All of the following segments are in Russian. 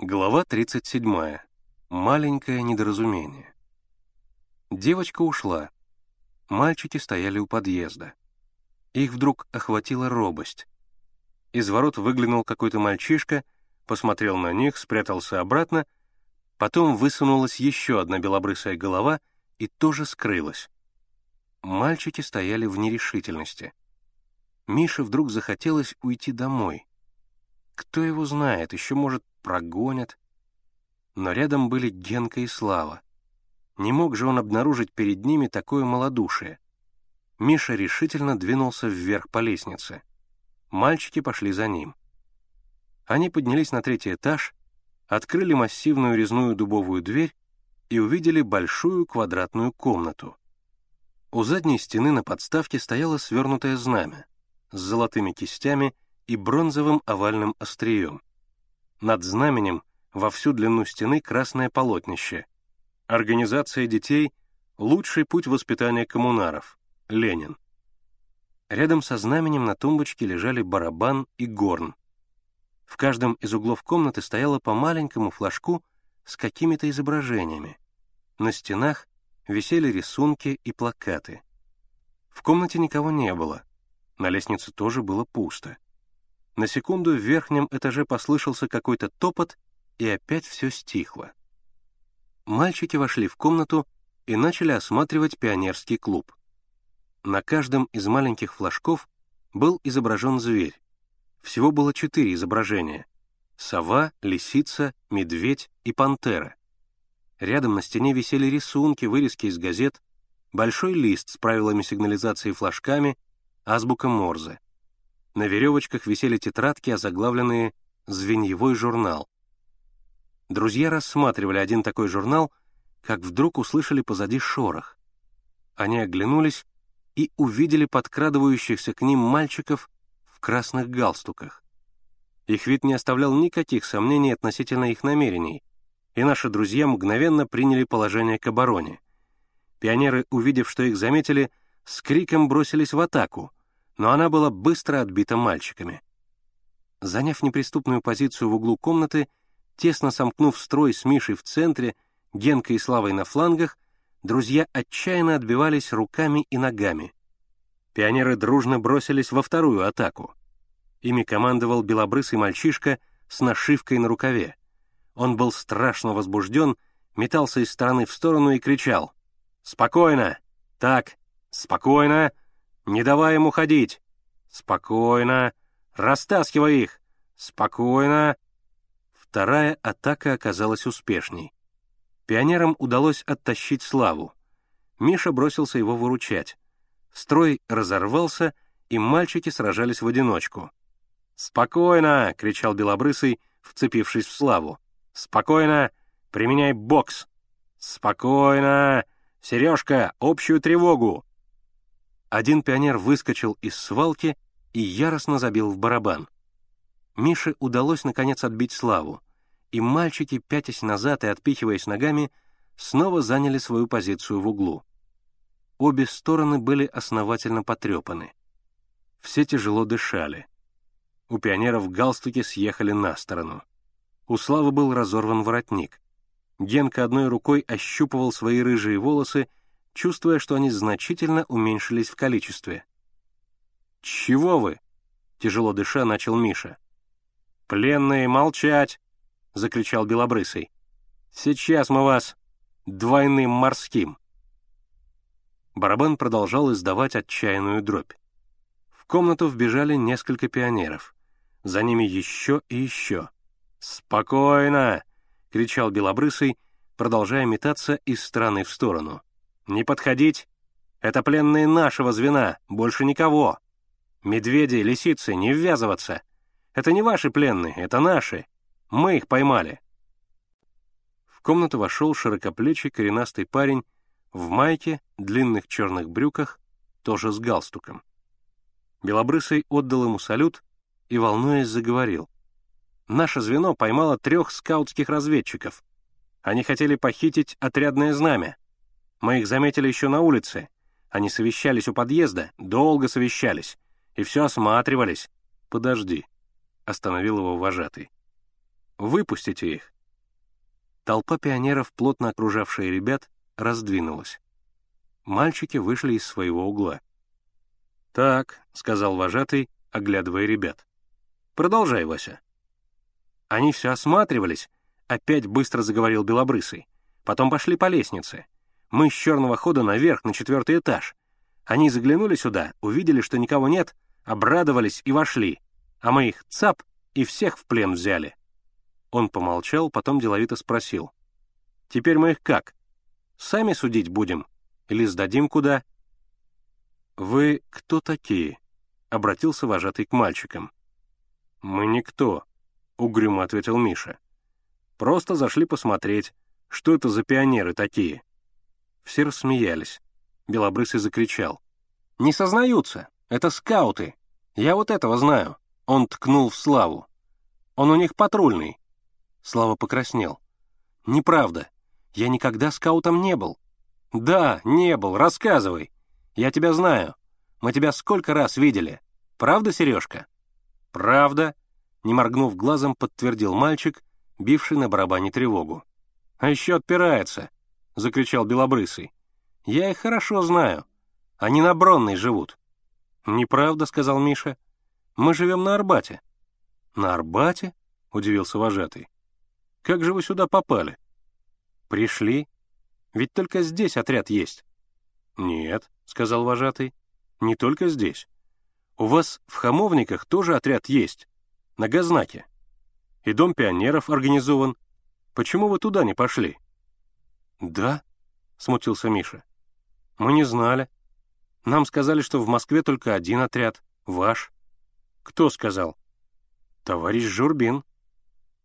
Глава 37. Маленькое недоразумение. Девочка ушла. Мальчики стояли у подъезда. Их вдруг охватила робость. Из ворот выглянул какой-то мальчишка, посмотрел на них, спрятался обратно, потом высунулась еще одна белобрысая голова и тоже скрылась. Мальчики стояли в нерешительности. Мише вдруг захотелось уйти домой. Кто его знает, еще, может, прогонят. Но рядом были Генка и Слава. Не мог же он обнаружить перед ними такое малодушие. Миша решительно двинулся вверх по лестнице. Мальчики пошли за ним. Они поднялись на третий этаж, открыли массивную резную дубовую дверь и увидели большую квадратную комнату. У задней стены на подставке стояло свернутое знамя с золотыми кистями и бронзовым овальным острием. Над знаменем во всю длину стены красное полотнище. Организация детей — лучший путь воспитания коммунаров. Ленин. Рядом со знаменем на тумбочке лежали барабан и горн. В каждом из углов комнаты стояло по маленькому флажку с какими-то изображениями. На стенах висели рисунки и плакаты. В комнате никого не было. На лестнице тоже было пусто. На секунду в верхнем этаже послышался какой-то топот, и опять все стихло. Мальчики вошли в комнату и начали осматривать пионерский клуб. На каждом из маленьких флажков был изображен зверь. Всего было четыре изображения — сова, лисица, медведь и пантера. Рядом на стене висели рисунки, вырезки из газет, большой лист с правилами сигнализации флажками, азбука Морзе. На веревочках висели тетрадки, озаглавленные «Звеньевой журнал». Друзья рассматривали один такой журнал, как вдруг услышали позади шорох. Они оглянулись и увидели подкрадывающихся к ним мальчиков в красных галстуках. Их вид не оставлял никаких сомнений относительно их намерений, и наши друзья мгновенно приняли положение к обороне. Пионеры, увидев, что их заметили, с криком бросились в атаку — но она была быстро отбита мальчиками. Заняв неприступную позицию в углу комнаты, тесно сомкнув строй с Мишей в центре, Генкой и Славой на флангах, друзья отчаянно отбивались руками и ногами. Пионеры дружно бросились во вторую атаку. Ими командовал белобрысый мальчишка с нашивкой на рукаве. Он был страшно возбужден, метался из стороны в сторону и кричал «Спокойно! Так, спокойно!» Не давай ему ходить. Спокойно. Растаскивай их. Спокойно. Вторая атака оказалась успешней. Пионерам удалось оттащить Славу. Миша бросился его выручать. Строй разорвался, и мальчики сражались в одиночку. «Спокойно!» — кричал Белобрысый, вцепившись в Славу. «Спокойно! Применяй бокс! Спокойно! Сережка, общую тревогу! Один пионер выскочил из свалки и яростно забил в барабан. Мише удалось наконец отбить славу, и мальчики, пятясь назад и отпихиваясь ногами, снова заняли свою позицию в углу. Обе стороны были основательно потрепаны. Все тяжело дышали. У пионеров галстуки съехали на сторону. У Славы был разорван воротник. Генка одной рукой ощупывал свои рыжие волосы чувствуя, что они значительно уменьшились в количестве. «Чего вы?» — тяжело дыша начал Миша. «Пленные, молчать!» — закричал Белобрысый. «Сейчас мы вас двойным морским!» Барабан продолжал издавать отчаянную дробь. В комнату вбежали несколько пионеров. За ними еще и еще. «Спокойно!» — кричал Белобрысый, продолжая метаться из стороны в сторону. «Не подходить! Это пленные нашего звена, больше никого! Медведи, лисицы, не ввязываться! Это не ваши пленные, это наши! Мы их поймали!» В комнату вошел широкоплечий коренастый парень в майке, длинных черных брюках, тоже с галстуком. Белобрысый отдал ему салют и, волнуясь, заговорил. «Наше звено поймало трех скаутских разведчиков. Они хотели похитить отрядное знамя. Мы их заметили еще на улице. Они совещались у подъезда, долго совещались. И все осматривались. Подожди. Остановил его вожатый. Выпустите их». Толпа пионеров, плотно окружавшая ребят, раздвинулась. Мальчики вышли из своего угла. «Так», — сказал вожатый, оглядывая ребят. «Продолжай, Вася». Они все осматривались, опять быстро заговорил Белобрысый. Потом пошли по лестнице. Мы с черного хода наверх, на четвертый этаж. Они заглянули сюда, увидели, что никого нет, обрадовались и вошли. А мы их цап и всех в плен взяли. Он помолчал, потом деловито спросил. «Теперь мы их как? Сами судить будем? Или сдадим куда?» «Вы кто такие?» — обратился вожатый к мальчикам. «Мы никто», — угрюмо ответил Миша. «Просто зашли посмотреть, что это за пионеры такие». Все рассмеялись. Белобрысый закричал. «Не сознаются! Это скауты! Я вот этого знаю!» Он ткнул в Славу. «Он у них патрульный. Слава покраснел. «Неправда. Я никогда скаутом не был». «Да, не был. Рассказывай. Я тебя знаю. Мы тебя сколько раз видели. Правда, Сережка?» «Правда», — не моргнув глазом, подтвердил мальчик, бивший на барабане тревогу. «А еще отпирается», — закричал Белобрысый. «Я их хорошо знаю. Они на Бронной живут». «Неправда», — сказал Миша. «Мы живем на Арбате». «На Арбате?» — удивился вожатый. Как же вы сюда попали?» «Пришли. Ведь только здесь отряд есть». «Нет», — сказал вожатый, — «не только здесь. У вас в Хамовниках тоже отряд есть, на Газнаке. И дом пионеров организован. Почему вы туда не пошли?» «Да», — смутился Миша. «Мы не знали. Нам сказали, что в Москве только один отряд, ваш». «Кто сказал?» «Товарищ Журбин».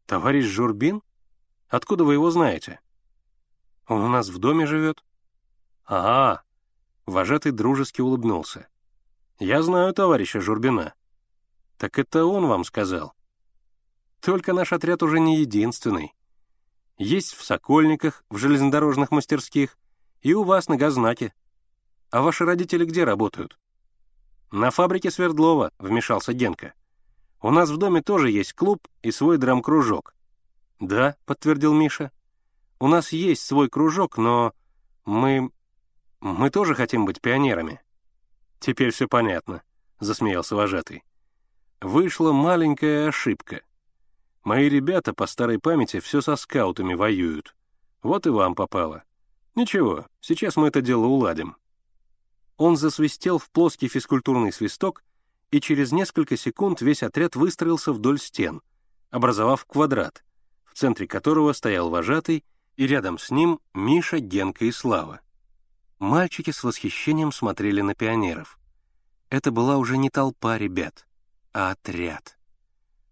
«Товарищ Журбин?» Откуда вы его знаете?» «Он у нас в доме живет». «Ага». Вожатый дружески улыбнулся. «Я знаю товарища Журбина». «Так это он вам сказал?» «Только наш отряд уже не единственный. Есть в Сокольниках, в железнодорожных мастерских и у вас на Газнаке. А ваши родители где работают?» «На фабрике Свердлова», — вмешался Генка. «У нас в доме тоже есть клуб и свой драм-кружок. «Да», — подтвердил Миша. «У нас есть свой кружок, но мы... мы тоже хотим быть пионерами». «Теперь все понятно», — засмеялся вожатый. «Вышла маленькая ошибка. Мои ребята по старой памяти все со скаутами воюют. Вот и вам попало. Ничего, сейчас мы это дело уладим». Он засвистел в плоский физкультурный свисток, и через несколько секунд весь отряд выстроился вдоль стен, образовав квадрат — в центре которого стоял вожатый, и рядом с ним Миша, Генка и Слава. Мальчики с восхищением смотрели на пионеров. Это была уже не толпа ребят, а отряд.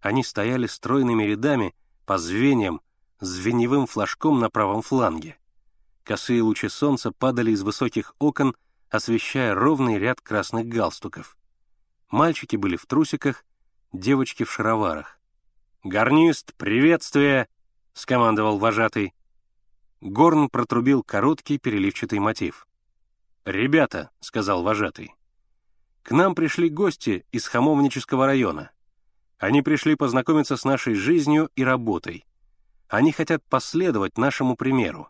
Они стояли стройными рядами по звеньям, с звеньевым флажком на правом фланге. Косые лучи солнца падали из высоких окон, освещая ровный ряд красных галстуков. Мальчики были в трусиках, девочки в шароварах. «Гарнист, приветствие!» — скомандовал вожатый. Горн протрубил короткий переливчатый мотив. «Ребята», — сказал вожатый, — «к нам пришли гости из Хамовнического района. Они пришли познакомиться с нашей жизнью и работой. Они хотят последовать нашему примеру.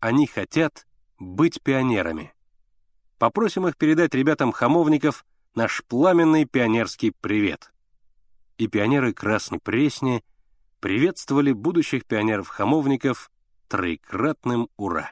Они хотят быть пионерами. Попросим их передать ребятам хамовников наш пламенный пионерский привет» и пионеры Красной Пресни приветствовали будущих пионеров-хамовников троекратным «Ура!».